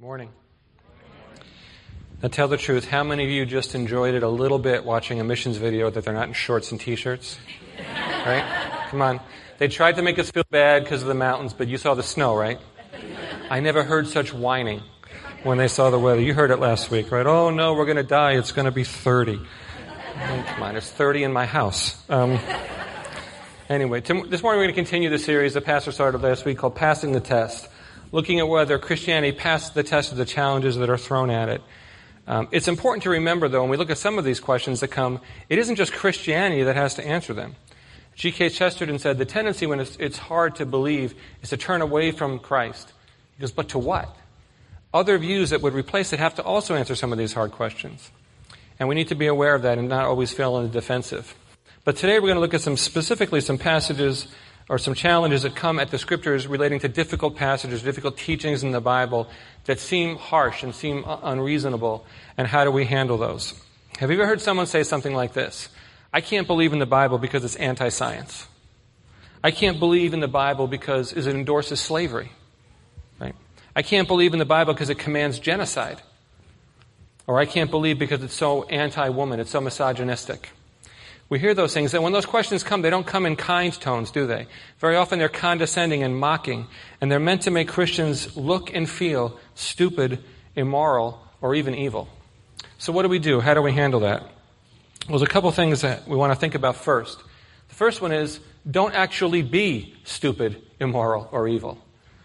Morning. Now tell the truth, how many of you just enjoyed it a little bit watching a missions video that they're not in shorts and t-shirts? Right? Come on. They tried to make us feel bad because of the mountains, but you saw the snow, right? I never heard such whining when they saw the weather. You heard it last week, right? Oh no, we're going to die. It's going to be 30. Oh, come on, there's 30 in my house. Um, anyway, this morning we're going to continue the series the pastor started last week called Passing the Test looking at whether Christianity passes the test of the challenges that are thrown at it. Um, it's important to remember, though, when we look at some of these questions that come, it isn't just Christianity that has to answer them. G.K. Chesterton said the tendency when it's, it's hard to believe is to turn away from Christ. He goes, but to what? Other views that would replace it have to also answer some of these hard questions. And we need to be aware of that and not always fail on the defensive. But today we're going to look at some specifically some passages or some challenges that come at the scriptures relating to difficult passages, difficult teachings in the Bible that seem harsh and seem unreasonable, and how do we handle those? Have you ever heard someone say something like this? I can't believe in the Bible because it's anti science. I can't believe in the Bible because it endorses slavery. Right? I can't believe in the Bible because it commands genocide. Or I can't believe because it's so anti woman, it's so misogynistic. We hear those things, and when those questions come, they don't come in kind tones, do they? Very often they're condescending and mocking, and they're meant to make Christians look and feel stupid, immoral, or even evil. So, what do we do? How do we handle that? Well, there's a couple things that we want to think about first. The first one is don't actually be stupid, immoral, or evil.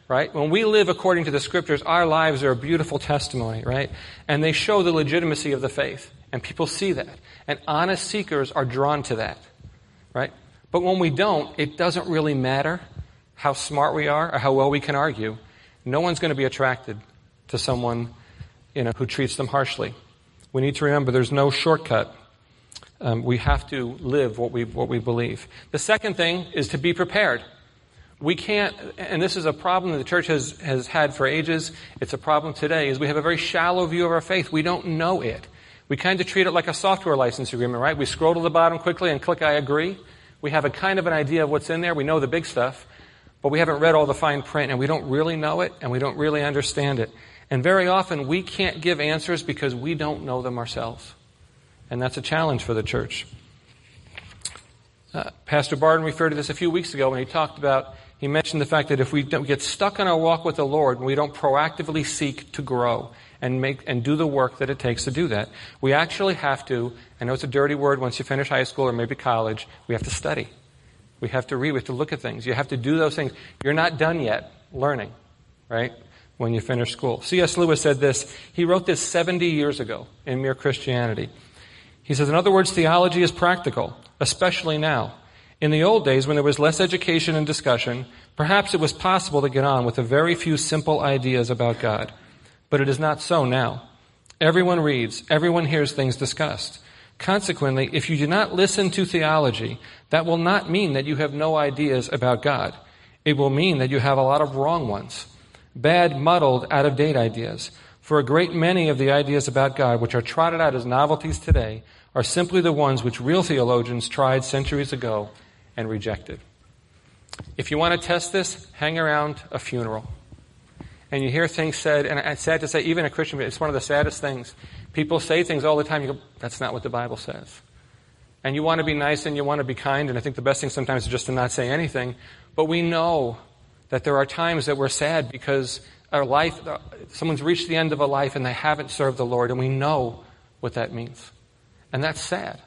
Right? When we live according to the scriptures, our lives are a beautiful testimony, right? And they show the legitimacy of the faith. And people see that. And honest seekers are drawn to that. Right? But when we don't, it doesn't really matter how smart we are or how well we can argue. No one's going to be attracted to someone you know, who treats them harshly. We need to remember there's no shortcut. Um, we have to live what we, what we believe. The second thing is to be prepared. We can't, and this is a problem that the church has, has had for ages. It's a problem today, is we have a very shallow view of our faith. We don't know it. We kind of treat it like a software license agreement, right? We scroll to the bottom quickly and click I agree. We have a kind of an idea of what's in there. We know the big stuff, but we haven't read all the fine print and we don't really know it and we don't really understand it. And very often we can't give answers because we don't know them ourselves. And that's a challenge for the church. Uh, Pastor Barden referred to this a few weeks ago when he talked about, he mentioned the fact that if we don't get stuck on our walk with the Lord and we don't proactively seek to grow, and make and do the work that it takes to do that. We actually have to, I know it's a dirty word once you finish high school or maybe college, we have to study. We have to read, we have to look at things. You have to do those things. You're not done yet learning, right? When you finish school. C.S. Lewis said this. He wrote this 70 years ago in Mere Christianity. He says, in other words, theology is practical, especially now. In the old days, when there was less education and discussion, perhaps it was possible to get on with a very few simple ideas about God. But it is not so now. Everyone reads, everyone hears things discussed. Consequently, if you do not listen to theology, that will not mean that you have no ideas about God. It will mean that you have a lot of wrong ones. Bad, muddled, out of date ideas. For a great many of the ideas about God, which are trotted out as novelties today, are simply the ones which real theologians tried centuries ago and rejected. If you want to test this, hang around a funeral and you hear things said, and it's sad to say, even a Christian, it's one of the saddest things. People say things all the time, you go, that's not what the Bible says. And you want to be nice and you want to be kind, and I think the best thing sometimes is just to not say anything. But we know that there are times that we're sad because our life, uh, someone's reached the end of a life and they haven't served the Lord, and we know what that means. And that's sad.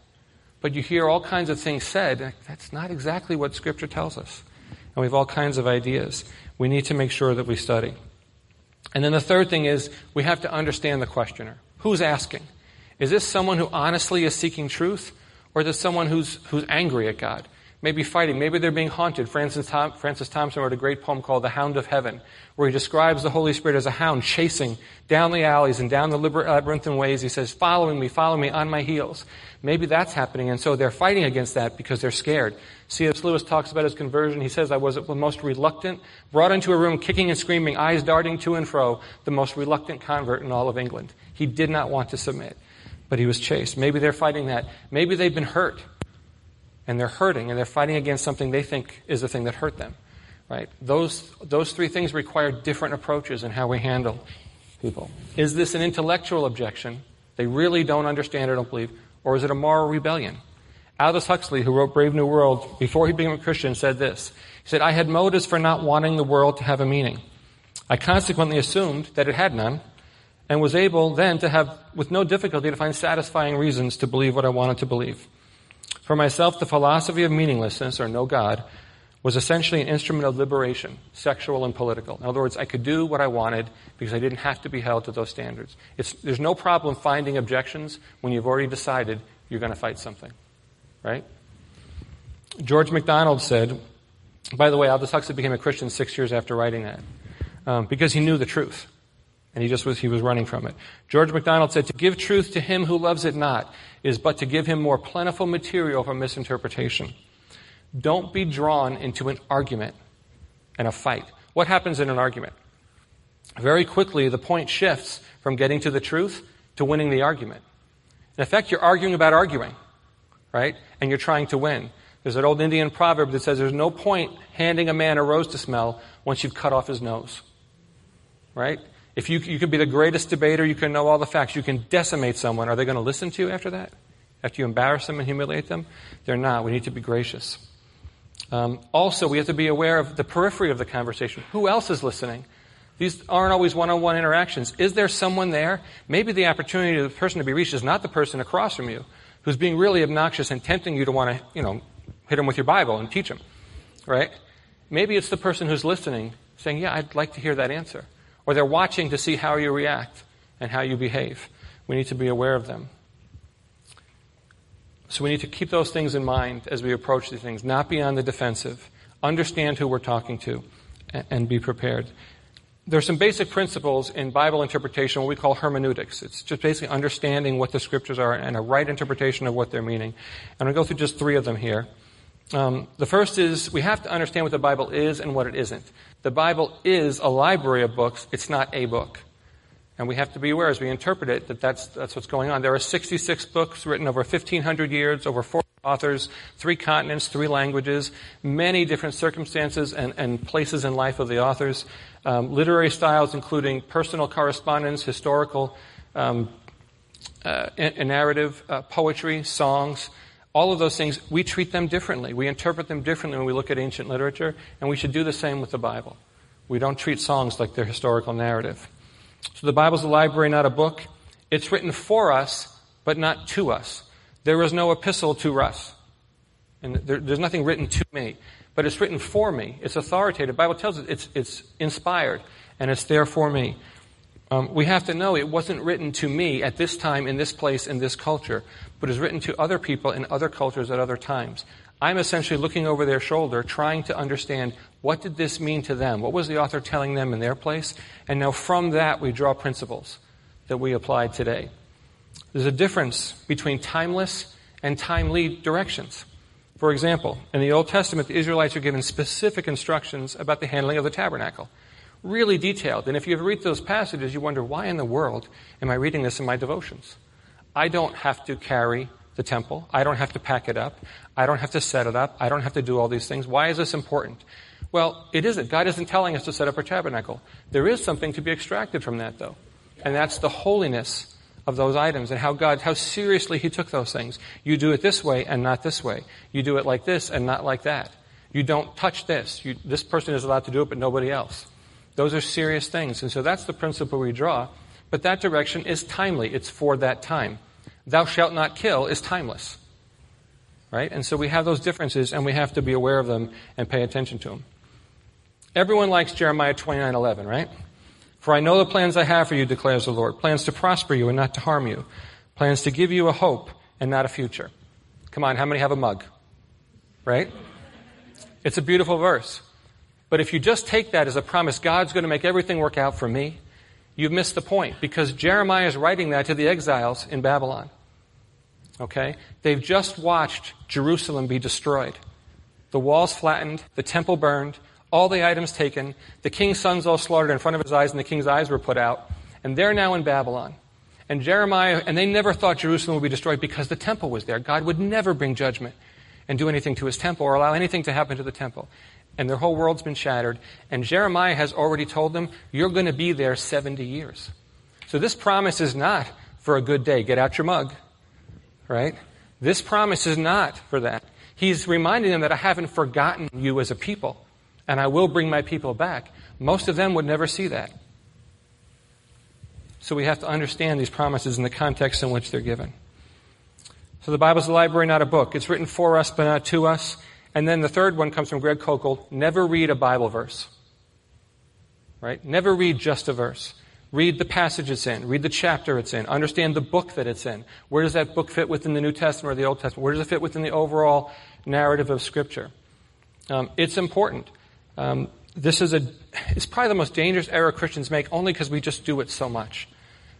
But you hear all kinds of things said, that's not exactly what Scripture tells us. And we have all kinds of ideas. We need to make sure that we study. And then the third thing is we have to understand the questioner. Who's asking? Is this someone who honestly is seeking truth? Or is this someone who's, who's angry at God? Maybe fighting. Maybe they're being haunted. Francis, Francis Thompson wrote a great poem called The Hound of Heaven, where he describes the Holy Spirit as a hound chasing down the alleys and down the labyrinthine ways. He says, following me, following me on my heels. Maybe that's happening, and so they're fighting against that because they're scared. C.S. Lewis talks about his conversion. He says, I was the most reluctant, brought into a room kicking and screaming, eyes darting to and fro, the most reluctant convert in all of England. He did not want to submit, but he was chased. Maybe they're fighting that. Maybe they've been hurt and they're hurting and they're fighting against something they think is the thing that hurt them. Right? Those, those three things require different approaches in how we handle people. Is this an intellectual objection? They really don't understand or don't believe. Or is it a moral rebellion? Aldous Huxley, who wrote Brave New World, before he became a Christian, said this. He said, I had motives for not wanting the world to have a meaning. I consequently assumed that it had none, and was able then to have, with no difficulty, to find satisfying reasons to believe what I wanted to believe. For myself, the philosophy of meaninglessness, or no God, was essentially an instrument of liberation, sexual and political. In other words, I could do what I wanted because I didn't have to be held to those standards. It's, there's no problem finding objections when you've already decided you're going to fight something. Right? George MacDonald said, by the way, Aldous Huxley became a Christian six years after writing that, um, because he knew the truth and he just was, he was running from it. George MacDonald said, to give truth to him who loves it not is but to give him more plentiful material for misinterpretation. Don't be drawn into an argument and a fight. What happens in an argument? Very quickly, the point shifts from getting to the truth to winning the argument. In effect, you're arguing about arguing, right? And you're trying to win. There's an old Indian proverb that says there's no point handing a man a rose to smell once you've cut off his nose. Right? If you, you could be the greatest debater, you can know all the facts, you can decimate someone. Are they going to listen to you after that? After you embarrass them and humiliate them? They're not. We need to be gracious. Um, also, we have to be aware of the periphery of the conversation. Who else is listening? These aren't always one on one interactions. Is there someone there? Maybe the opportunity of the person to be reached is not the person across from you who's being really obnoxious and tempting you to want to, you know, hit them with your Bible and teach them, right? Maybe it's the person who's listening saying, Yeah, I'd like to hear that answer or they're watching to see how you react and how you behave. We need to be aware of them. So we need to keep those things in mind as we approach these things, not be on the defensive. Understand who we're talking to and be prepared. There are some basic principles in Bible interpretation, what we call hermeneutics. It's just basically understanding what the scriptures are and a right interpretation of what they're meaning. And I'll go through just three of them here. Um, the first is we have to understand what the Bible is and what it isn't. The Bible is a library of books, it's not a book. And we have to be aware as we interpret it that that's, that's what's going on. There are 66 books written over 1,500 years, over four authors, three continents, three languages, many different circumstances and, and places in life of the authors, um, literary styles including personal correspondence, historical, um, uh, narrative, uh, poetry, songs, all of those things, we treat them differently. We interpret them differently when we look at ancient literature, and we should do the same with the Bible. We don't treat songs like their historical narrative. So the Bible's a library, not a book. It's written for us, but not to us. There is no epistle to us. And there, there's nothing written to me. But it's written for me. It's authoritative. The Bible tells us it's, it's inspired, and it's there for me. Um, we have to know it wasn't written to me at this time, in this place, in this culture, but is written to other people in other cultures at other times. I'm essentially looking over their shoulder, trying to understand what did this mean to them? What was the author telling them in their place? And now from that, we draw principles that we apply today. There's a difference between timeless and timely directions. For example, in the Old Testament, the Israelites are given specific instructions about the handling of the tabernacle really detailed. And if you read those passages, you wonder, why in the world am I reading this in my devotions? I don't have to carry the temple. I don't have to pack it up. I don't have to set it up. I don't have to do all these things. Why is this important? Well, it isn't. God isn't telling us to set up a tabernacle. There is something to be extracted from that, though. And that's the holiness of those items and how God, how seriously He took those things. You do it this way and not this way. You do it like this and not like that. You don't touch this. You, this person is allowed to do it, but nobody else. Those are serious things. And so that's the principle we draw. But that direction is timely. It's for that time. Thou shalt not kill is timeless. Right? And so we have those differences and we have to be aware of them and pay attention to them. Everyone likes Jeremiah 29:11, right? For I know the plans I have for you declares the Lord, plans to prosper you and not to harm you, plans to give you a hope and not a future. Come on, how many have a mug? Right? It's a beautiful verse. But if you just take that as a promise, God's going to make everything work out for me, you've missed the point because Jeremiah is writing that to the exiles in Babylon. Okay? They've just watched Jerusalem be destroyed. The walls flattened, the temple burned, all the items taken, the king's sons all slaughtered in front of his eyes, and the king's eyes were put out. And they're now in Babylon. And Jeremiah, and they never thought Jerusalem would be destroyed because the temple was there. God would never bring judgment and do anything to his temple or allow anything to happen to the temple and their whole world's been shattered. And Jeremiah has already told them, You're going to be there 70 years. So this promise is not for a good day. Get out your mug, right? This promise is not for that. He's reminding them that I haven't forgotten you as a people, and I will bring my people back. Most of them would never see that. So we have to understand these promises in the context in which they're given. So the Bible's a library, not a book. It's written for us, but not to us. And then the third one comes from Greg Koukl. Never read a Bible verse. Right? Never read just a verse. Read the passage it's in. Read the chapter it's in. Understand the book that it's in. Where does that book fit within the New Testament or the Old Testament? Where does it fit within the overall narrative of Scripture? Um, it's important. Um, this is a, it's probably the most dangerous error Christians make only because we just do it so much.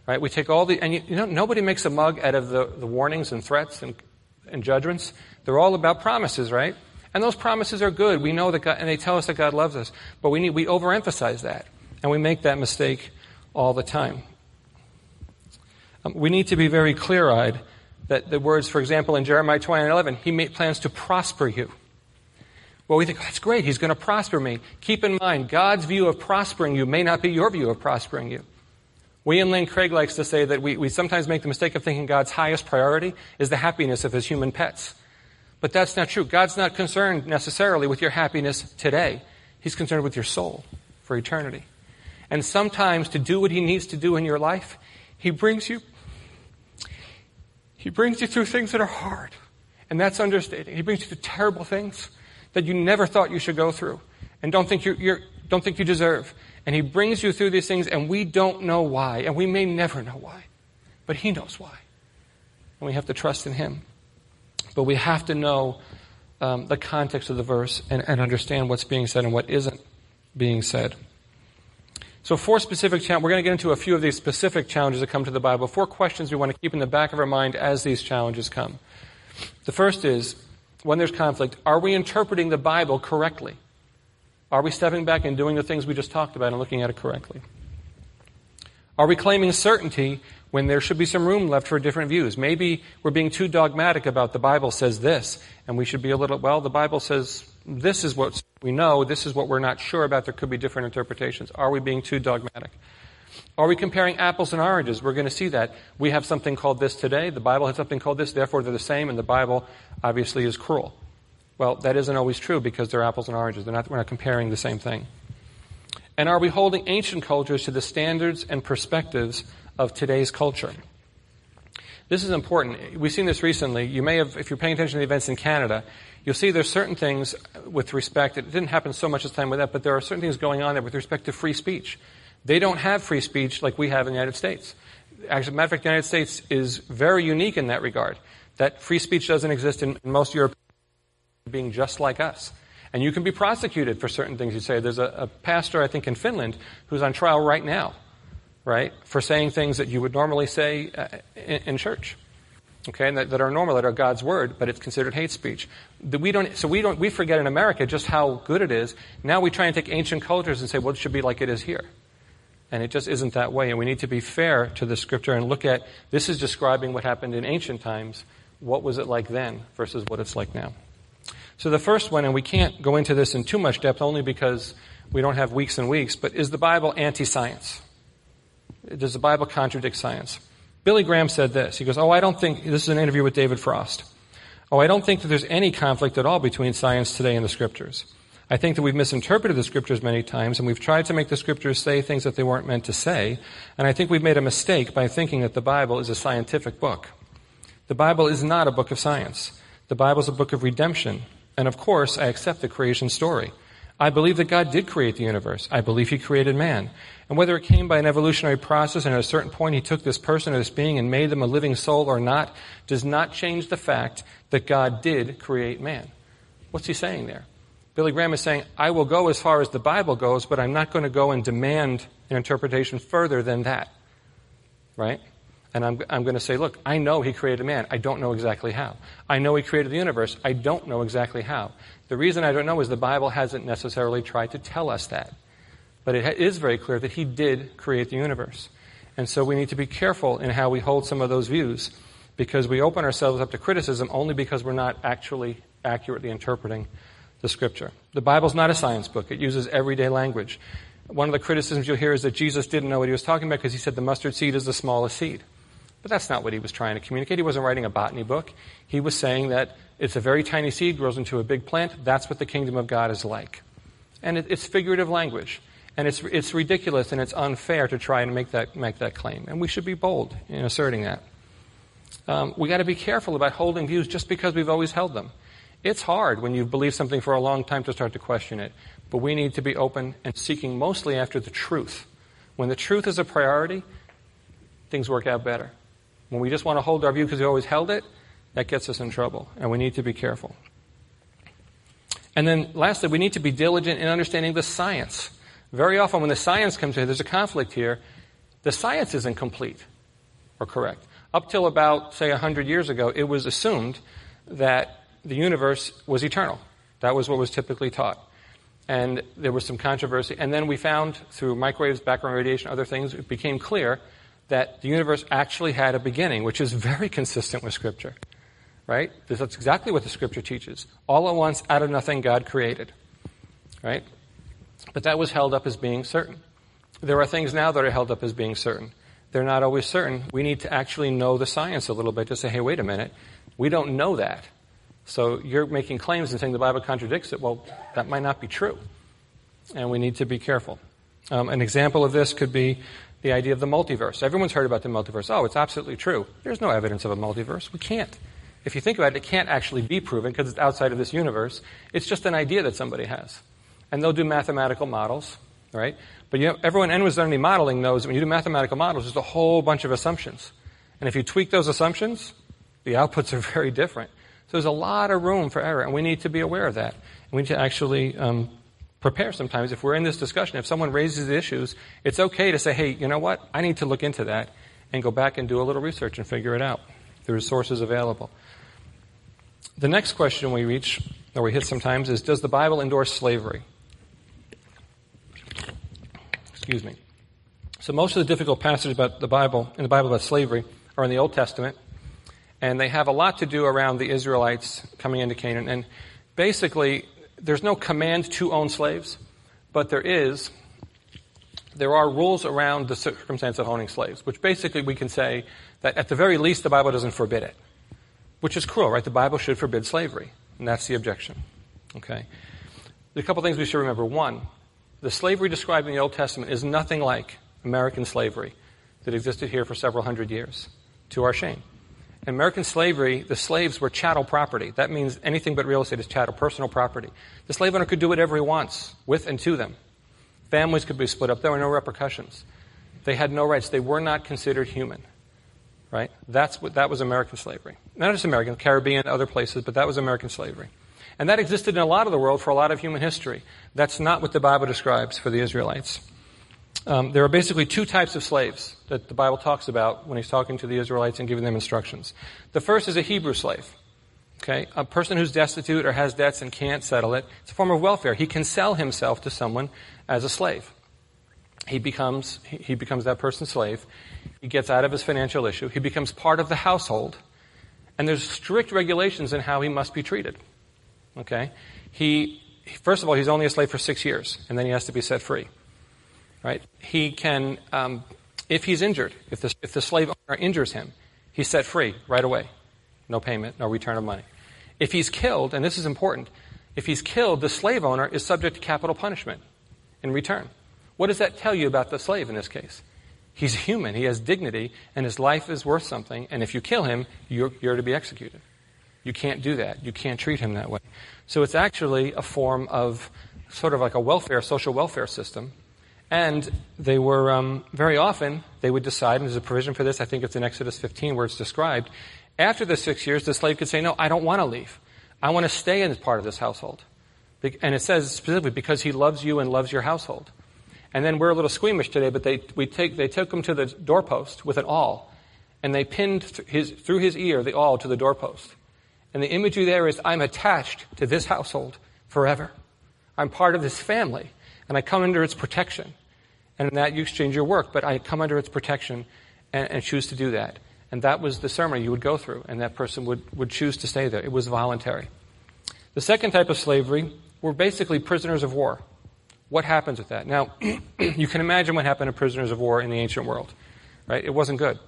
Right? We take all the, and you, you know, nobody makes a mug out of the, the warnings and threats and, and judgments. They're all about promises, right? And those promises are good. We know that God, and they tell us that God loves us. But we need, we overemphasize that. And we make that mistake all the time. Um, we need to be very clear eyed that the words, for example, in Jeremiah 29 11, he may, plans to prosper you. Well, we think, that's great, he's going to prosper me. Keep in mind, God's view of prospering you may not be your view of prospering you. William Lane Craig likes to say that we, we sometimes make the mistake of thinking God's highest priority is the happiness of his human pets. But that's not true. God's not concerned necessarily with your happiness today. He's concerned with your soul for eternity. And sometimes to do what he needs to do in your life, he brings you he brings you through things that are hard. And that's understating. He brings you through terrible things that you never thought you should go through and don't think you don't think you deserve. And He brings you through these things, and we don't know why, and we may never know why. But He knows why. And we have to trust in Him. But we have to know um, the context of the verse and, and, understand what's being said and what isn't being said. So, four specific challenges. We're going to get into a few of these specific challenges that come to the Bible. Four questions we want to keep in the back of our mind as these challenges come. The first is when there's conflict, are we interpreting the Bible correctly? Are we stepping back and doing the things we just talked about and looking at it correctly? Are we claiming certainty when there should be some room left for different views? Maybe we're being too dogmatic about the Bible says this, and we should be a little, well, the Bible says this is what we know, this is what we're not sure about, there could be different interpretations. Are we being too dogmatic? Are we comparing apples and oranges? We're going to see that. We have something called this today, the Bible has something called this, therefore they're the same, and the Bible obviously is cruel. Well, that isn't always true because they're apples and oranges. They're not, we're not comparing the same thing. And are we holding ancient cultures to the standards and perspectives of today's culture? This is important. We've seen this recently. You may have, if you're paying attention to the events in Canada, you'll see there's certain things with respect, it didn't happen so much this time with that, but there are certain things going on there with respect to free speech. They don't have free speech like we have in the United States. Actually, matter of fact, the United States is very unique in that regard. That free speech doesn't exist in most European being just like us. And you can be prosecuted for certain things you say. There's a, a pastor, I think, in Finland who's on trial right now, right, for saying things that you would normally say uh, in, in, church. Okay, that, that, are normal, that are God's word, but it's considered hate speech. we don't, so we don't, we forget in America just how good it is. Now we try and take ancient cultures and say, well, it should be like it is here. And it just isn't that way. And we need to be fair to the scripture and look at this is describing what happened in ancient times. What was it like then versus what it's like now? So the first one, and we can't go into this in too much depth only because we don't have weeks and weeks, but is the Bible anti science? Does the Bible contradict science? Billy Graham said this. He goes, Oh, I don't think, this is an interview with David Frost. Oh, I don't think that there's any conflict at all between science today and the scriptures. I think that we've misinterpreted the scriptures many times and we've tried to make the scriptures say things that they weren't meant to say. And I think we've made a mistake by thinking that the Bible is a scientific book. The Bible is not a book of science. The Bible is a book of redemption, and of course, I accept the creation story. I believe that God did create the universe. I believe He created man. And whether it came by an evolutionary process and at a certain point He took this person or this being and made them a living soul or not, does not change the fact that God did create man. What's He saying there? Billy Graham is saying, I will go as far as the Bible goes, but I'm not going to go and demand an interpretation further than that. Right? And I'm, I'm going to say, look, I know he created man. I don't know exactly how. I know he created the universe. I don't know exactly how. The reason I don't know is the Bible hasn't necessarily tried to tell us that. But it is very clear that he did create the universe. And so we need to be careful in how we hold some of those views because we open ourselves up to criticism only because we're not actually accurately interpreting the scripture. The Bible's not a science book. It uses everyday language. One of the criticisms you'll hear is that Jesus didn't know what he was talking about because he said the mustard seed is the smallest seed. But that's not what he was trying to communicate. He wasn't writing a botany book. He was saying that it's a very tiny seed, grows into a big plant. That's what the kingdom of God is like. And it, it's figurative language. And it's, it's ridiculous and it's unfair to try and make that, make that claim. And we should be bold in asserting that. Um, we got to be careful about holding views just because we've always held them. It's hard when you've believed something for a long time to start to question it. But we need to be open and seeking mostly after the truth. When the truth is a priority, things work out better. When we just want to hold our view because we always held it, that gets us in trouble. And we need to be careful. And then lastly, we need to be diligent in understanding the science. Very often, when the science comes in, there's a conflict here. The science isn't complete or correct. Up till about, say, 100 years ago, it was assumed that the universe was eternal. That was what was typically taught. And there was some controversy. And then we found, through microwaves, background radiation, other things, it became clear that the universe actually had a beginning, which is very consistent with Scripture right? That's exactly what the scripture teaches. All at once, out of nothing, God created, right? But that was held up as being certain. There are things now that are held up as being certain. They're not always certain. We need to actually know the science a little bit to say, hey, wait a minute. We don't know that. So you're making claims and saying the Bible contradicts it. Well, that might not be true. And we need to be careful. Um, an example of this could be the idea of the multiverse. Everyone's heard about the multiverse. Oh, it's absolutely true. There's no evidence of a multiverse. We can't if you think about it, it can't actually be proven because it's outside of this universe. It's just an idea that somebody has. And they'll do mathematical models, right? But you know, everyone, anyone who's done any modeling knows when you do mathematical models, there's a whole bunch of assumptions. And if you tweak those assumptions, the outputs are very different. So there's a lot of room for error, and we need to be aware of that. And we need to actually um, prepare sometimes. If we're in this discussion, if someone raises issues, it's okay to say, hey, you know what? I need to look into that and go back and do a little research and figure it out. There are sources available. The next question we reach, or we hit sometimes, is Does the Bible endorse slavery? Excuse me. So most of the difficult passages about the Bible, in the Bible about slavery, are in the Old Testament, and they have a lot to do around the Israelites coming into Canaan. And basically, there's no command to own slaves, but there is there are rules around the circumstance of owning slaves, which basically we can say that at the very least the Bible doesn't forbid it which is cruel, right? The Bible should forbid slavery, and that's the objection. Okay? There are a couple things we should remember. One, the slavery described in the Old Testament is nothing like American slavery that existed here for several hundred years, to our shame. In American slavery, the slaves were chattel property. That means anything but real estate is chattel, personal property. The slave owner could do whatever he wants with and to them. Families could be split up. There were no repercussions. They had no rights. They were not considered human. Right? That's what, that was American slavery. Not just American, Caribbean, other places, but that was American slavery. And that existed in a lot of the world for a lot of human history. That's not what the Bible describes for the Israelites. Um, there are basically two types of slaves that the Bible talks about when he's talking to the Israelites and giving them instructions. The first is a Hebrew slave. Okay? A person who's destitute or has debts and can't settle it. It's a form of welfare. He can sell himself to someone as a slave. He becomes, he becomes that person's slave. He gets out of his financial issue. He becomes part of the household. And there's strict regulations in how he must be treated. Okay? He, first of all, he's only a slave for six years, and then he has to be set free. Right? He can, um, if he's injured, if the, if the slave owner injures him, he's set free right away. No payment, no return of money. If he's killed, and this is important, if he's killed, the slave owner is subject to capital punishment in return. What does that tell you about the slave in this case? He's human, he has dignity, and his life is worth something, and if you kill him, you're, you're to be executed. You can't do that. You can't treat him that way. So it's actually a form of sort of like a welfare, social welfare system. And they were, um, very often, they would decide, and there's a provision for this, I think it's in Exodus 15 where it's described, after the six years, the slave could say, no, I don't want to leave. I want to stay in this part of this household. And it says specifically, because he loves you and loves your household. And then we're a little squeamish today, but they, we take, they took him to the doorpost with an awl, and they pinned his, through his ear the awl to the doorpost. And the imagery there is I'm attached to this household forever. I'm part of this family, and I come under its protection. And in that you exchange your work, but I come under its protection and, and choose to do that. And that was the ceremony you would go through, and that person would, would choose to stay there. It was voluntary. The second type of slavery were basically prisoners of war What happens with that? Now, you can imagine what happened to prisoners of war in the ancient world, right? It wasn't good.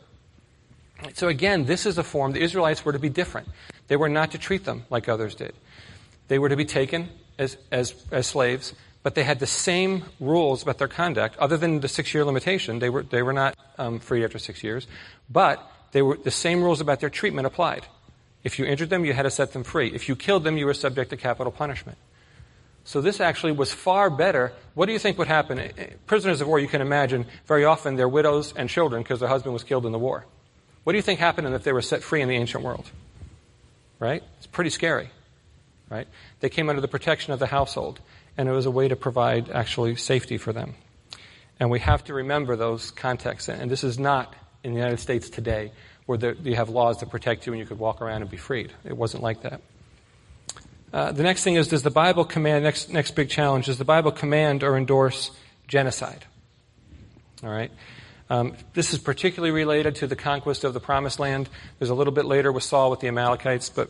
So again, this is a form, the Israelites were to be different. They were not to treat them like others did. They were to be taken as, as, as slaves, but they had the same rules about their conduct, other than the six year limitation. They were, they were not um, free after six years, but they were, the same rules about their treatment applied. If you injured them, you had to set them free. If you killed them, you were subject to capital punishment. So this actually was far better. What do you think would happen? Prisoners of war, you can imagine, very often they're widows and children because their husband was killed in the war. What do you think happened if they were set free in the ancient world? Right? It's pretty scary. Right? They came under the protection of the household, and it was a way to provide actually safety for them. And we have to remember those contexts. And this is not in the United States today where you have laws that protect you and you could walk around and be freed. It wasn't like that. Uh, the next thing is does the Bible command, next, next big challenge, does the Bible command or endorse genocide? All right. Um, this is particularly related to the conquest of the Promised Land. There's a little bit later with Saul with the Amalekites, but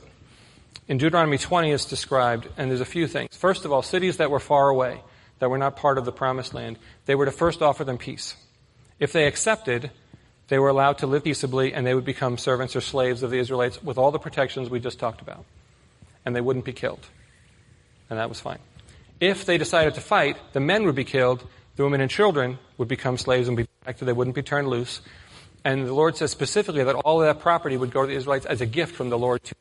in Deuteronomy 20 it's described, and there's a few things. First of all, cities that were far away, that were not part of the Promised Land, they were to first offer them peace. If they accepted, they were allowed to live peaceably and they would become servants or slaves of the Israelites with all the protections we just talked about and they wouldn't be killed. And that was fine. If they decided to fight, the men would be killed, the women and children would become slaves and be protected, they wouldn't be turned loose. And the Lord says specifically that all of that property would go to the Israelites as a gift from the Lord to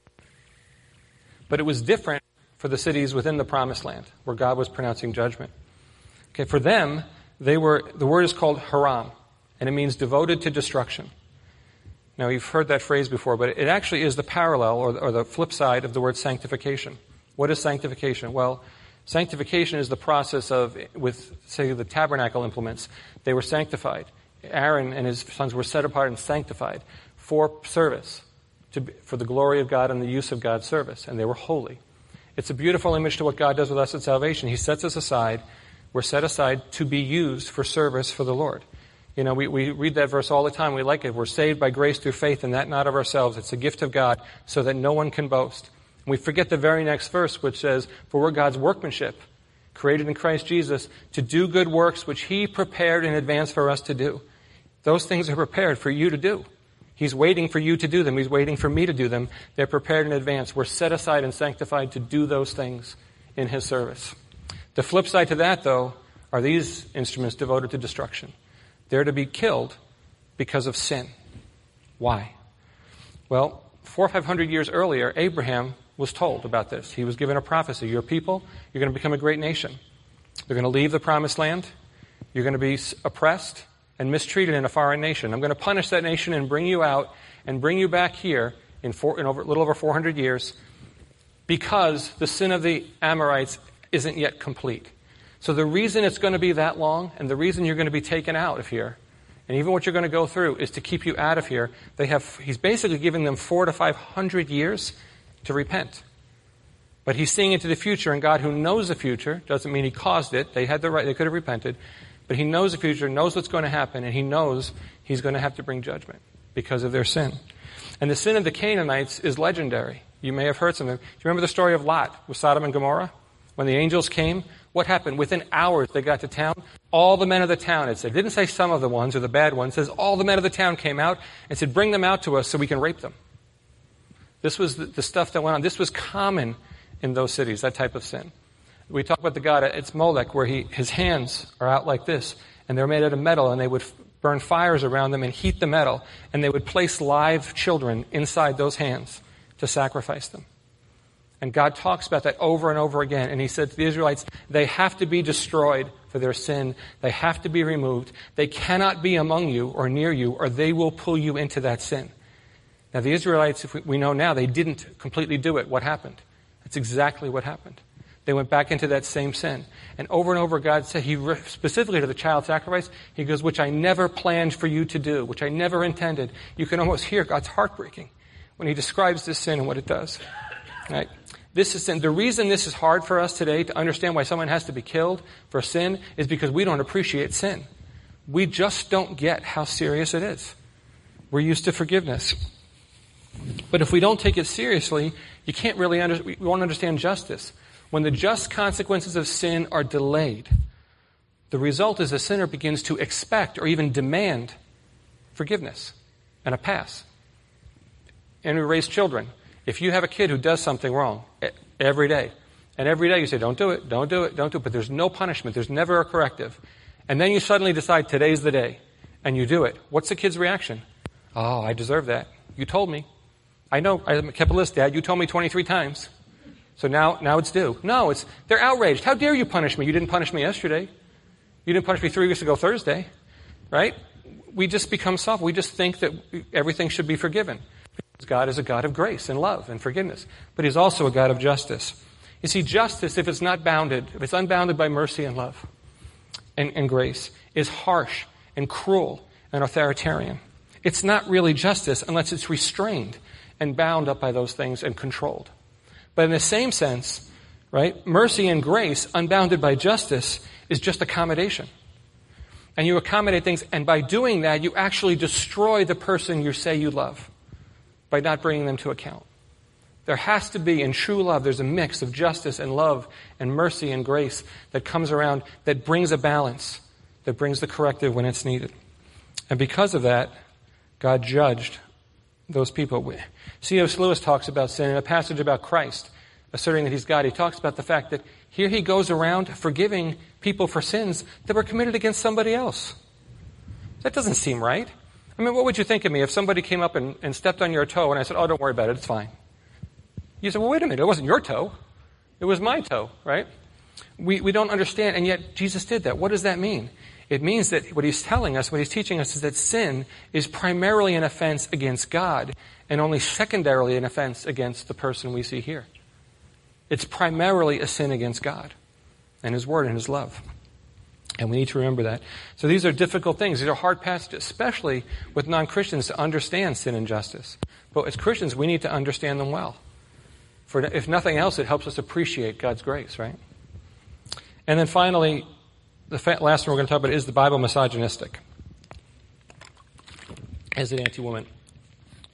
But it was different for the cities within the promised land, where God was pronouncing judgment. Okay, for them, they were the word is called haram, and it means devoted to destruction. Now, you've heard that phrase before, but it actually is the parallel or, or the flip side of the word sanctification. What is sanctification? Well, sanctification is the process of, with, say, the tabernacle implements, they were sanctified. Aaron and his sons were set apart and sanctified for service, to, for the glory of God and the use of God's service, and they were holy. It's a beautiful image to what God does with us in salvation. He sets us aside. We're set aside to be used for service for the Lord. You know, we, we read that verse all the time. We like it. We're saved by grace through faith, and that not of ourselves. It's a gift of God, so that no one can boast. And we forget the very next verse, which says, For we're God's workmanship, created in Christ Jesus, to do good works which He prepared in advance for us to do. Those things are prepared for you to do. He's waiting for you to do them. He's waiting for me to do them. They're prepared in advance. We're set aside and sanctified to do those things in His service. The flip side to that, though, are these instruments devoted to destruction. They're to be killed because of sin. Why? Well, four or five hundred years earlier, Abraham was told about this. He was given a prophecy. Your people, you're going to become a great nation. They're going to leave the promised land. You're going to be oppressed and mistreated in a foreign nation. I'm going to punish that nation and bring you out and bring you back here in, four, in over, a little over 400 years because the sin of the Amorites isn't yet complete. So the reason it's going to be that long and the reason you're going to be taken out of here, and even what you're going to go through, is to keep you out of here. They have, he's basically giving them four to five hundred years to repent. But he's seeing into the future, and God, who knows the future, doesn't mean he caused it. They had the right, they could have repented. But he knows the future, knows what's going to happen, and he knows he's going to have to bring judgment because of their sin. And the sin of the Canaanites is legendary. You may have heard something. Do you remember the story of Lot with Sodom and Gomorrah? When the angels came, what happened? Within hours they got to town. All the men of the town, it said, didn't say some of the ones or the bad ones, it says all the men of the town came out and said, bring them out to us so we can rape them. This was the, the stuff that went on. This was common in those cities, that type of sin. We talk about the god, it's Molech, where he, his hands are out like this, and they're made out of metal, and they would burn fires around them and heat the metal, and they would place live children inside those hands to sacrifice them. And God talks about that over and over again. And He said to the Israelites, they have to be destroyed for their sin. They have to be removed. They cannot be among you or near you, or they will pull you into that sin. Now, the Israelites, if we know now, they didn't completely do it. What happened? That's exactly what happened. They went back into that same sin. And over and over, God said, He specifically to the child sacrifice, He goes, which I never planned for you to do, which I never intended. You can almost hear God's heartbreaking when He describes this sin and what it does. Right? This is sin. The reason this is hard for us today to understand why someone has to be killed for sin is because we don't appreciate sin. We just don't get how serious it is. We're used to forgiveness. But if we don't take it seriously, you can't really under, we won't understand justice. When the just consequences of sin are delayed, the result is the sinner begins to expect or even demand forgiveness and a pass. And we raise children. If you have a kid who does something wrong every day, and every day you say, don't do it, don't do it, don't do it, but there's no punishment, there's never a corrective. And then you suddenly decide today's the day, and you do it. What's the kid's reaction? Oh, I deserve that. You told me. I know, I kept a list, Dad. You told me 23 times. So now, now it's due. No, it's, they're outraged. How dare you punish me? You didn't punish me yesterday. You didn't punish me three weeks ago Thursday. Right? We just become soft. We just think that everything should be forgiven. God is a God of grace and love and forgiveness. But He's also a God of justice. You see, justice, if it's not bounded, if it's unbounded by mercy and love and, and grace, is harsh and cruel and authoritarian. It's not really justice unless it's restrained and bound up by those things and controlled. But in the same sense, right, mercy and grace, unbounded by justice, is just accommodation. And you accommodate things, and by doing that, you actually destroy the person you say you love by not bringing them to account. There has to be, in true love, there's a mix of justice and love and mercy and grace that comes around that brings a balance, that brings the corrective when it's needed. And because of that, God judged those people. C.S. Lewis talks about sin in a passage about Christ, asserting that he's God. He talks about the fact that here he goes around forgiving people for sins that were committed against somebody else. That doesn't seem right. I mean, what would you think of me if somebody came up and, and stepped on your toe and I said, oh, don't worry about it, it's fine? You said, well, wait a minute, it wasn't your toe. It was my toe, right? We, we don't understand, and yet Jesus did that. What does that mean? It means that what he's telling us, what he's teaching us, is that sin is primarily an offense against God and only secondarily an offense against the person we see here. It's primarily a sin against God and his word and his love. And we need to remember that. So these are difficult things. These are hard passages, especially with non Christians to understand sin and justice. But as Christians, we need to understand them well. For if nothing else, it helps us appreciate God's grace, right? And then finally, the last one we're going to talk about is the Bible misogynistic. Is it anti woman?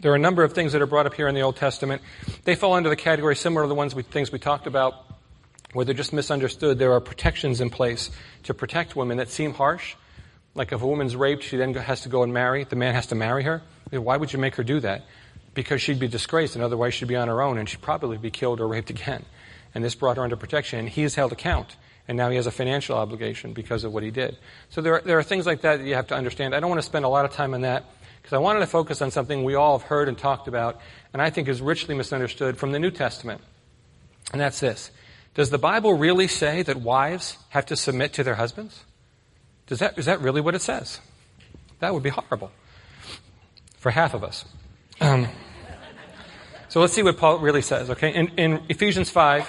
There are a number of things that are brought up here in the Old Testament. They fall under the category similar to the ones we, things we talked about, where they're just misunderstood. There are protections in place to protect women that seem harsh. Like if a woman's raped, she then has to go and marry. The man has to marry her. Why would you make her do that? Because she'd be disgraced, and otherwise she'd be on her own, and she'd probably be killed or raped again. And this brought her under protection, and he is held account and now he has a financial obligation because of what he did. So there, there are things like that that you have to understand. I don't want to spend a lot of time on that because I wanted to focus on something we all have heard and talked about, and I think is richly misunderstood from the New Testament. And that's this. Does the Bible really say that wives have to submit to their husbands? Does that, is that really what it says? That would be horrible for half of us. Um, so let's see what Paul really says, okay? In, in Ephesians 5,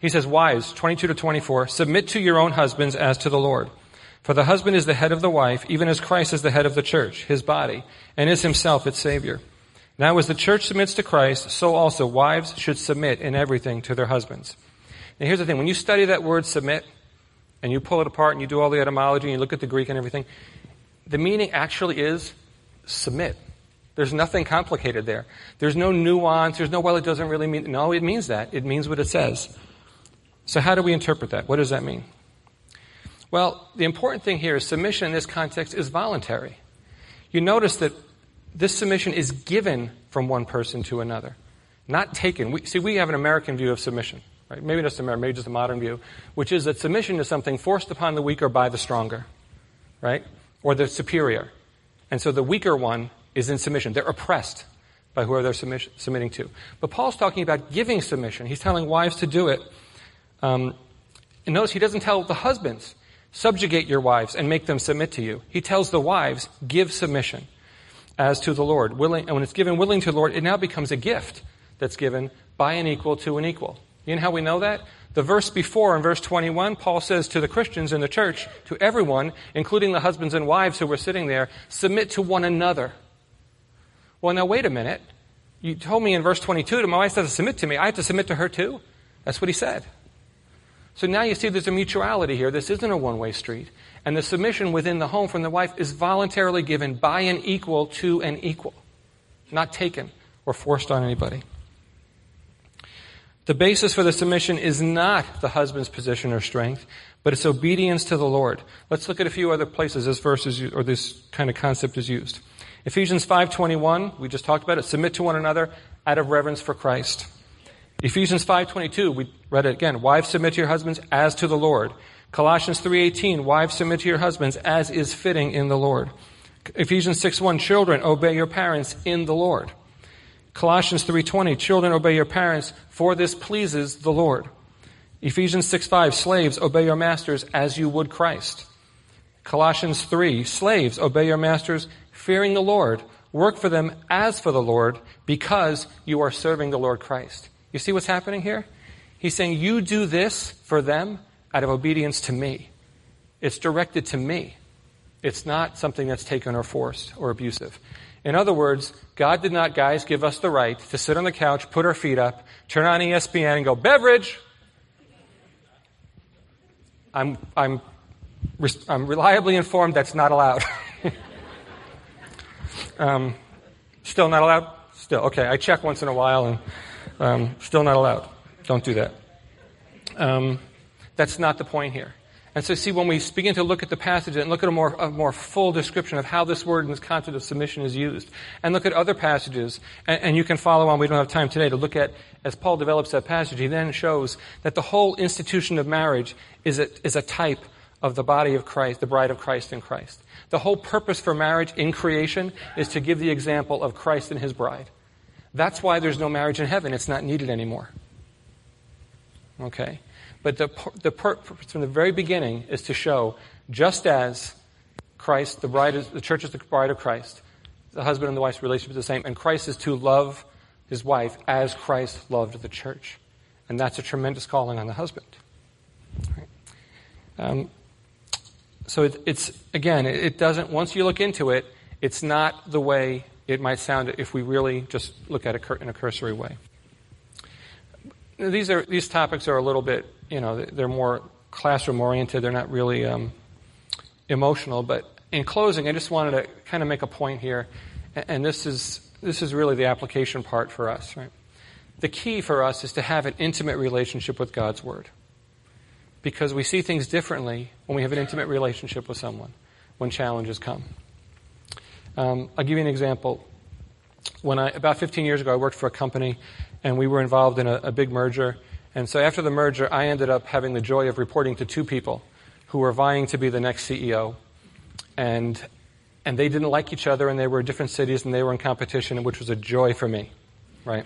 he says, Wives, 22 to 24, submit to your own husbands as to the Lord. For the husband is the head of the wife, even as Christ is the head of the church, his body, and is himself its Savior. Now, as the church submits to Christ, so also wives should submit in everything to their husbands. Now, here's the thing when you study that word submit, and you pull it apart and you do all the etymology and you look at the Greek and everything, the meaning actually is submit. There's nothing complicated there. There's no nuance. There's no, well, it doesn't really mean. No, it means that. It means what it says. So, how do we interpret that? What does that mean? Well, the important thing here is submission in this context is voluntary. You notice that this submission is given from one person to another, not taken. We, see, we have an American view of submission, right? Maybe just American, maybe just a modern view, which is that submission is something forced upon the weaker by the stronger, right? Or the superior. And so the weaker one is in submission. They're oppressed by whoever they're submitting to. But Paul's talking about giving submission. He's telling wives to do it um, and notice he doesn't tell the husbands, subjugate your wives and make them submit to you. He tells the wives, give submission as to the Lord. Willing, and when it's given willing to the Lord, it now becomes a gift that's given by an equal to an equal. You know how we know that? The verse before, in verse 21, Paul says to the Christians in the church, to everyone, including the husbands and wives who were sitting there, submit to one another. Well, now wait a minute. You told me in verse 22 that my wife has to submit to me. I have to submit to her too? That's what he said. So now you see there's a mutuality here. This isn't a one way street. And the submission within the home from the wife is voluntarily given by an equal to an equal, not taken or forced on anybody. The basis for the submission is not the husband's position or strength, but it's obedience to the Lord. Let's look at a few other places this verse is, or this kind of concept is used. Ephesians 5:21, we just talked about it, submit to one another out of reverence for Christ. Ephesians 5:22, we read it again, wives submit to your husbands as to the Lord. Colossians 3:18, wives submit to your husbands as is fitting in the Lord. Ephesians 6:1, children obey your parents in the Lord. Colossians 3:20, children obey your parents, for this pleases the Lord. Ephesians 6:5, slaves obey your masters as you would Christ. Colossians 3, slaves obey your masters, fearing the Lord. Work for them as for the Lord, because you are serving the Lord Christ. You see what's happening here? He's saying, You do this for them out of obedience to me. It's directed to me. It's not something that's taken or forced or abusive. In other words, God did not, guys, give us the right to sit on the couch, put our feet up, turn on ESPN, and go, beverage! I'm, I'm, I'm reliably informed that's not allowed. um, still not allowed? Still, okay. I check once in a while and um, still not allowed. Don't do that. Um, that's not the point here. And so, see, when we begin to look at the passage and look at a more, a more full description of how this word and this concept of submission is used, and look at other passages, and, and, you can follow on, we don't have time today to look at, as Paul develops that passage, he then shows that the whole institution of marriage is a, is a type of the body of Christ, the bride of Christ in Christ. The whole purpose for marriage in creation is to give the example of Christ and his bride. That's why there's no marriage in heaven. It's not needed anymore. Okay? But the, the purpose from the very beginning is to show just as Christ, the bride is, the church is the bride of Christ, the husband and the wife's relationship is the same, and Christ is to love his wife as Christ loved the church. And that's a tremendous calling on the husband. Um, so it, it's, again, it doesn't, once you look into it, it's not the way it might sound if we really just look at it in a cursory way. These, are, these topics are a little bit you know, they're more classroom oriented. They're not really um, emotional. But in closing, I just wanted to kind of make a point here, and this is this is really the application part for us, right? The key for us is to have an intimate relationship with God's Word. Because we see things differently when we have an intimate relationship with someone when challenges come. Um, I'll give you an example. When I, about 15 years ago, I worked for a company and we were involved in a, a big merger and so after the merger, I ended up having the joy of reporting to two people who were vying to be the next CEO. And, and they didn't like each other and they were in different cities and they were in competition, which was a joy for me, right?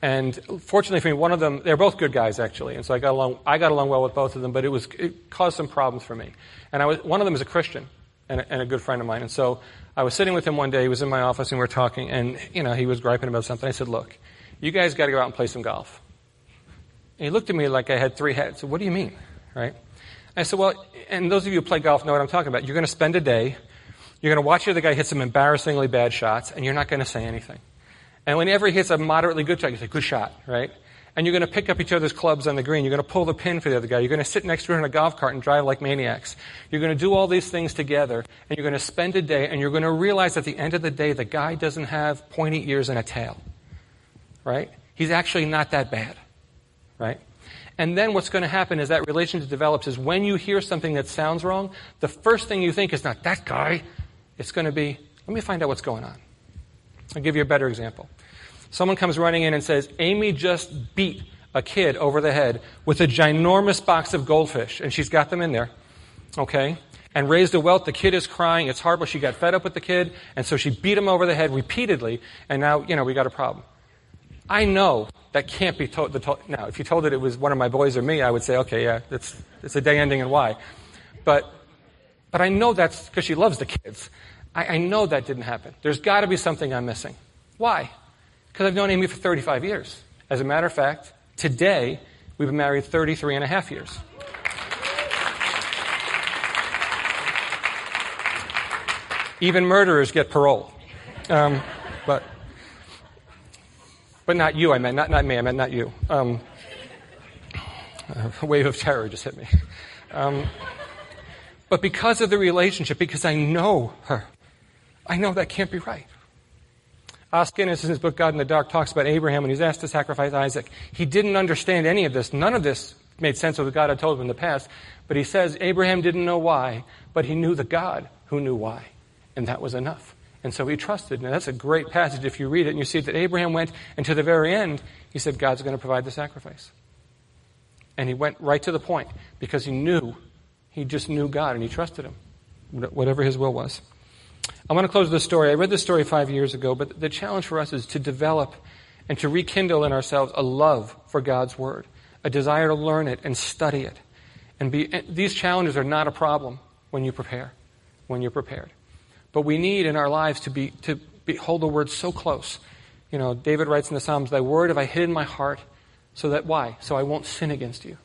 And fortunately for me, one of them, they're both good guys actually. And so I got along, I got along well with both of them, but it was, it caused some problems for me. And I was, one of them is a Christian and a, and a good friend of mine. And so I was sitting with him one day, he was in my office and we were talking and, you know, he was griping about something. I said, look, you guys got to go out and play some golf. And he looked at me like I had three heads. So what do you mean? Right? I said, well, and those of you who play golf know what I'm talking about. You're going to spend a day, you're going to watch the other guy hit some embarrassingly bad shots, and you're not going to say anything. And whenever he hits a moderately good shot, you say, good shot, right? And you're going to pick up each other's clubs on the green. You're going to pull the pin for the other guy. You're going to sit next to him in a golf cart and drive like maniacs. You're going to do all these things together, and you're going to spend a day, and you're going to realize at the end of the day, the guy doesn't have pointy ears and a tail. Right? He's actually not that bad right? And then what's going to happen as that relationship develops is when you hear something that sounds wrong, the first thing you think is not that guy. It's going to be, let me find out what's going on. I'll give you a better example. Someone comes running in and says, Amy just beat a kid over the head with a ginormous box of goldfish, and she's got them in there, okay? And raised a welt. The kid is crying. It's horrible. She got fed up with the kid, and so she beat him over the head repeatedly, and now, you know, we got a problem. I know that can't be told. To- now, if you told it it was one of my boys or me, I would say, okay, yeah, it's, it's a day ending in Y. But, but I know that's because she loves the kids. I, I know that didn't happen. There's got to be something I'm missing. Why? Because I've known Amy for 35 years. As a matter of fact, today, we've been married 33 and a half years. Even murderers get parole. Um, but but not you, I meant, not, not me, I meant not you. Um, a wave of terror just hit me. Um, but because of the relationship, because I know her, I know that can't be right. Os Guinness, in his book God in the Dark, talks about Abraham when he's asked to sacrifice Isaac. He didn't understand any of this. None of this made sense of what God had told him in the past. But he says Abraham didn't know why, but he knew the God who knew why. And that was enough. And so he trusted. And that's a great passage if you read it and you see that Abraham went, and to the very end, he said, God's going to provide the sacrifice. And he went right to the point because he knew, he just knew God and he trusted him, whatever his will was. I want to close with this story. I read this story five years ago, but the challenge for us is to develop and to rekindle in ourselves a love for God's Word, a desire to learn it and study it. And be, these challenges are not a problem when you prepare, when you're prepared. But we need in our lives to be, to be, hold the Word so close. You know, David writes in the Psalms, Thy Word have I hid in my heart, so that, why? So I won't sin against you.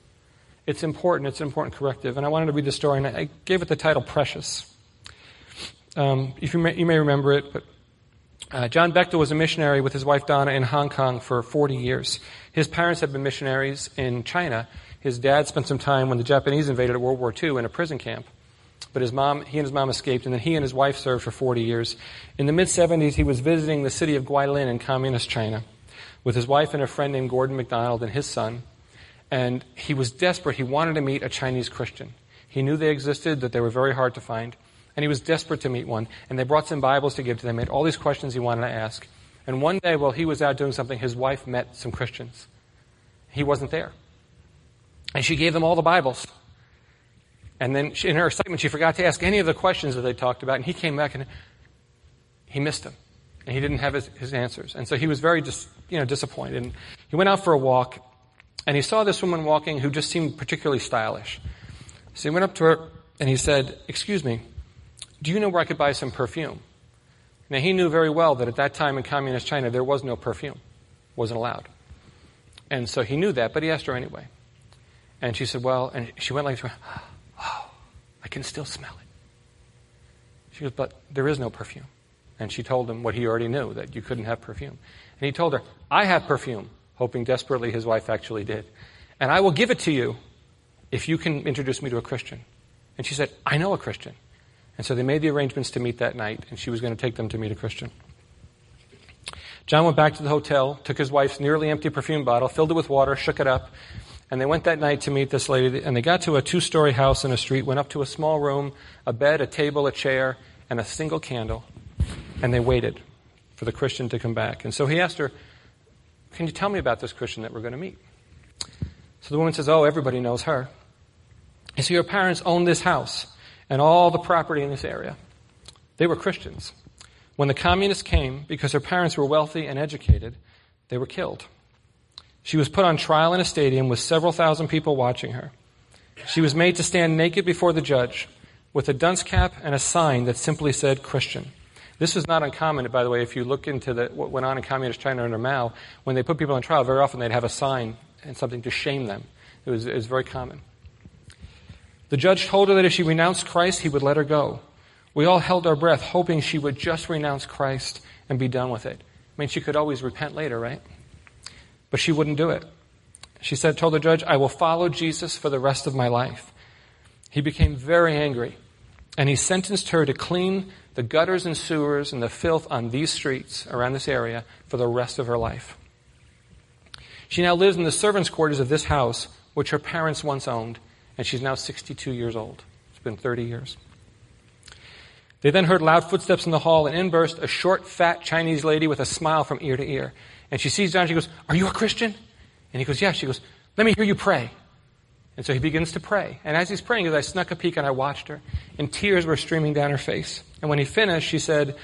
It's important. It's an important corrective. And I wanted to read the story, and I gave it the title Precious. Um, if you may, you may remember it, but uh, John Bechtel was a missionary with his wife Donna in Hong Kong for 40 years. His parents had been missionaries in China. His dad spent some time when the Japanese invaded World War II in a prison camp. But his mom, he and his mom escaped, and then he and his wife served for 40 years. In the mid 70s, he was visiting the city of Guilin in communist China with his wife and a friend named Gordon MacDonald and his son. And he was desperate. He wanted to meet a Chinese Christian. He knew they existed, that they were very hard to find. And he was desperate to meet one. And they brought some Bibles to give to them, made all these questions he wanted to ask. And one day, while he was out doing something, his wife met some Christians. He wasn't there. And she gave them all the Bibles. And then, she, in her excitement, she forgot to ask any of the questions that they talked about. And he came back and he missed them. And he didn't have his, his answers. And so he was very dis, you know, disappointed. And he went out for a walk. And he saw this woman walking who just seemed particularly stylish. So he went up to her and he said, Excuse me, do you know where I could buy some perfume? Now, he knew very well that at that time in communist China, there was no perfume, wasn't allowed. And so he knew that, but he asked her anyway. And she said, Well, and she went like, Oh, I can still smell it. She goes, But there is no perfume. And she told him what he already knew, that you couldn't have perfume. And he told her, I have perfume, hoping desperately his wife actually did. And I will give it to you if you can introduce me to a Christian. And she said, I know a Christian. And so they made the arrangements to meet that night, and she was going to take them to meet a Christian. John went back to the hotel, took his wife's nearly empty perfume bottle, filled it with water, shook it up, and they went that night to meet this lady. And they got to a two story house in a street, went up to a small room, a bed, a table, a chair, and a single candle. And they waited for the Christian to come back. And so he asked her, Can you tell me about this Christian that we're going to meet? So the woman says, Oh, everybody knows her. He said, Your parents own this house and all the property in this area. They were Christians. When the communists came, because her parents were wealthy and educated, they were killed. She was put on trial in a stadium with several thousand people watching her. She was made to stand naked before the judge with a dunce cap and a sign that simply said Christian. This was not uncommon, by the way, if you look into the, what went on in communist China under Mao, when they put people on trial, very often they'd have a sign and something to shame them. It was, it was very common. The judge told her that if she renounced Christ, he would let her go. We all held our breath, hoping she would just renounce Christ and be done with it. I mean, she could always repent later, right? But she wouldn't do it. She said, told the judge, I will follow Jesus for the rest of my life. He became very angry, and he sentenced her to clean the gutters and sewers and the filth on these streets around this area for the rest of her life. She now lives in the servants' quarters of this house, which her parents once owned, and she's now 62 years old. It's been 30 years. They then heard loud footsteps in the hall, and in burst a short, fat Chinese lady with a smile from ear to ear. And she sees John. She goes, Are you a Christian? And he goes, Yeah. She goes, Let me hear you pray. And so he begins to pray. And as he's praying, as I snuck a peek and I watched her, and tears were streaming down her face. And when he finished, she said,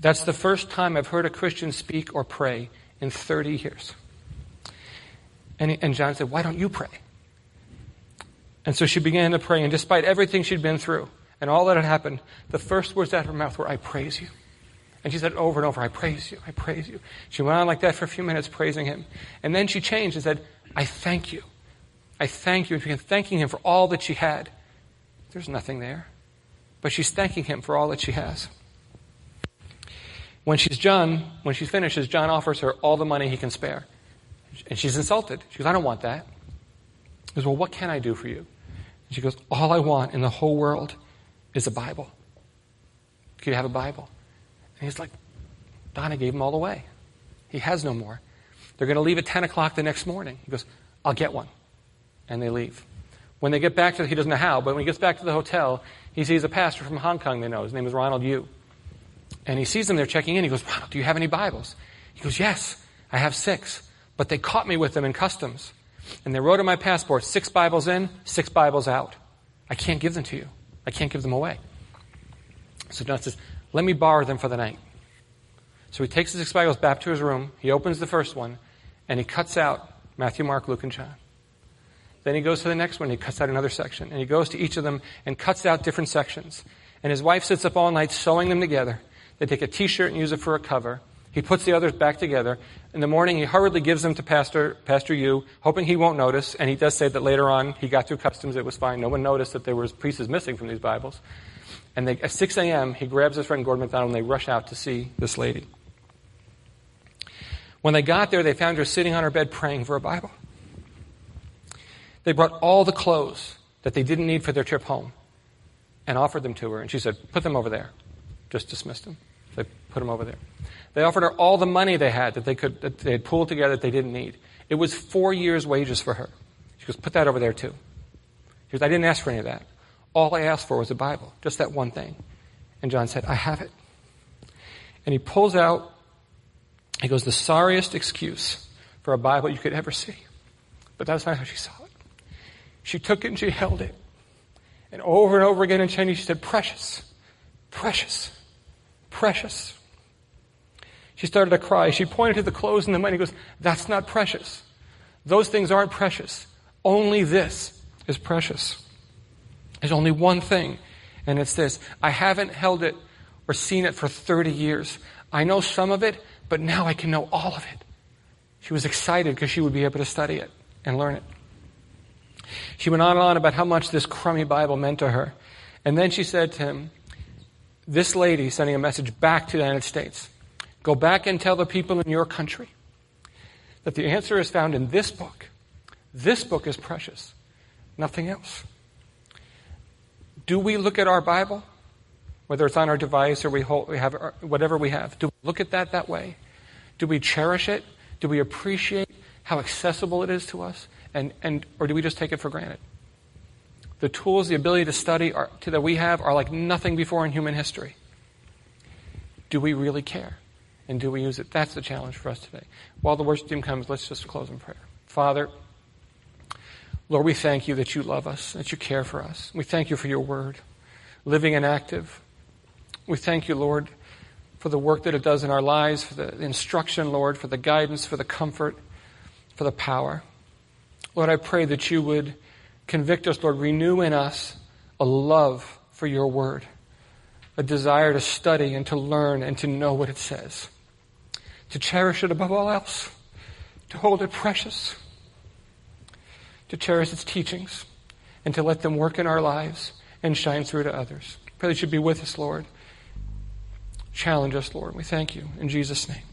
That's the first time I've heard a Christian speak or pray in 30 years. And, he, and John said, Why don't you pray? And so she began to pray, and despite everything she'd been through and all that had happened, the first words out of her mouth were, I praise you. And she said over and over, I praise you, I praise you. She went on like that for a few minutes praising him. And then she changed and said, I thank you. I thank you. And she began thanking him for all that she had. There's nothing there. But she's thanking him for all that she has. When she's done, when she finishes, John offers her all the money he can spare. And she's insulted. She goes, I don't want that. He goes, Well, what can I do for you? And she goes, All I want in the whole world is a Bible. Could you have a Bible? And he's like, Donna gave him all away. He has no more. They're going to leave at 10 o'clock the next morning. He goes, I'll get one. And they leave. When they get back to, he doesn't know how, but when he gets back to the hotel, he sees a pastor from Hong Kong they know. His name is Ronald Yu. And he sees them there checking in. He goes, Ronald, do you have any Bibles? He goes, yes, I have six. But they caught me with them in customs. And they wrote on my passport, six Bibles in, six Bibles out. I can't give them to you. I can't give them away. So John says, let me borrow them for the night. So he takes the six Bibles back to his room. He opens the first one, and he cuts out Matthew, Mark, Luke, and John. Then he goes to the next one. He cuts out another section. And he goes to each of them and cuts out different sections. And his wife sits up all night sewing them together. They take a t-shirt and use it for a cover. He puts the others back together. In the morning, he hurriedly gives them to Pastor, Pastor Yu, hoping he won't notice. And he does say that later on, he got through customs. It was fine. No one noticed that there was pieces missing from these Bibles. And they, at 6 a.m., he grabs his friend Gordon MacDonald and they rush out to see this lady. When they got there, they found her sitting on her bed praying for a Bible. They brought all the clothes that they didn't need for their trip home and offered them to her. And she said, Put them over there. Just dismissed them. They put them over there. They offered her all the money they had that they could that they had pooled together that they didn't need. It was four years' wages for her. She goes, Put that over there too. She goes, I didn't ask for any of that. All I asked for was a Bible, just that one thing. And John said, I have it. And he pulls out, he goes, the sorriest excuse for a Bible you could ever see. But that's not how she saw it. She took it and she held it. And over and over again in Chinese, she said, precious, precious, precious. She started to cry. She pointed to the clothes and the money. He goes, that's not precious. Those things aren't precious. Only this is precious. There's only one thing, and it's this. I haven't held it or seen it for 30 years. I know some of it, but now I can know all of it. She was excited because she would be able to study it and learn it. She went on and on about how much this crummy Bible meant to her. And then she said to him, This lady sending a message back to the United States go back and tell the people in your country that the answer is found in this book. This book is precious, nothing else. Do we look at our Bible, whether it's on our device or we, hold, we have whatever we have? Do we look at that that way? Do we cherish it? Do we appreciate how accessible it is to us? And, and, or do we just take it for granted? The tools, the ability to study are, to, that we have are like nothing before in human history. Do we really care? And do we use it? That's the challenge for us today. While the worship team comes, let's just close in prayer. Father, Lord, we thank you that you love us, that you care for us. We thank you for your word, living and active. We thank you, Lord, for the work that it does in our lives, for the instruction, Lord, for the guidance, for the comfort, for the power. Lord, I pray that you would convict us, Lord, renew in us a love for your word, a desire to study and to learn and to know what it says, to cherish it above all else, to hold it precious, to cherish its teachings, and to let them work in our lives and shine through to others. Pray that you be with us, Lord. Challenge us, Lord. We thank you. In Jesus' name.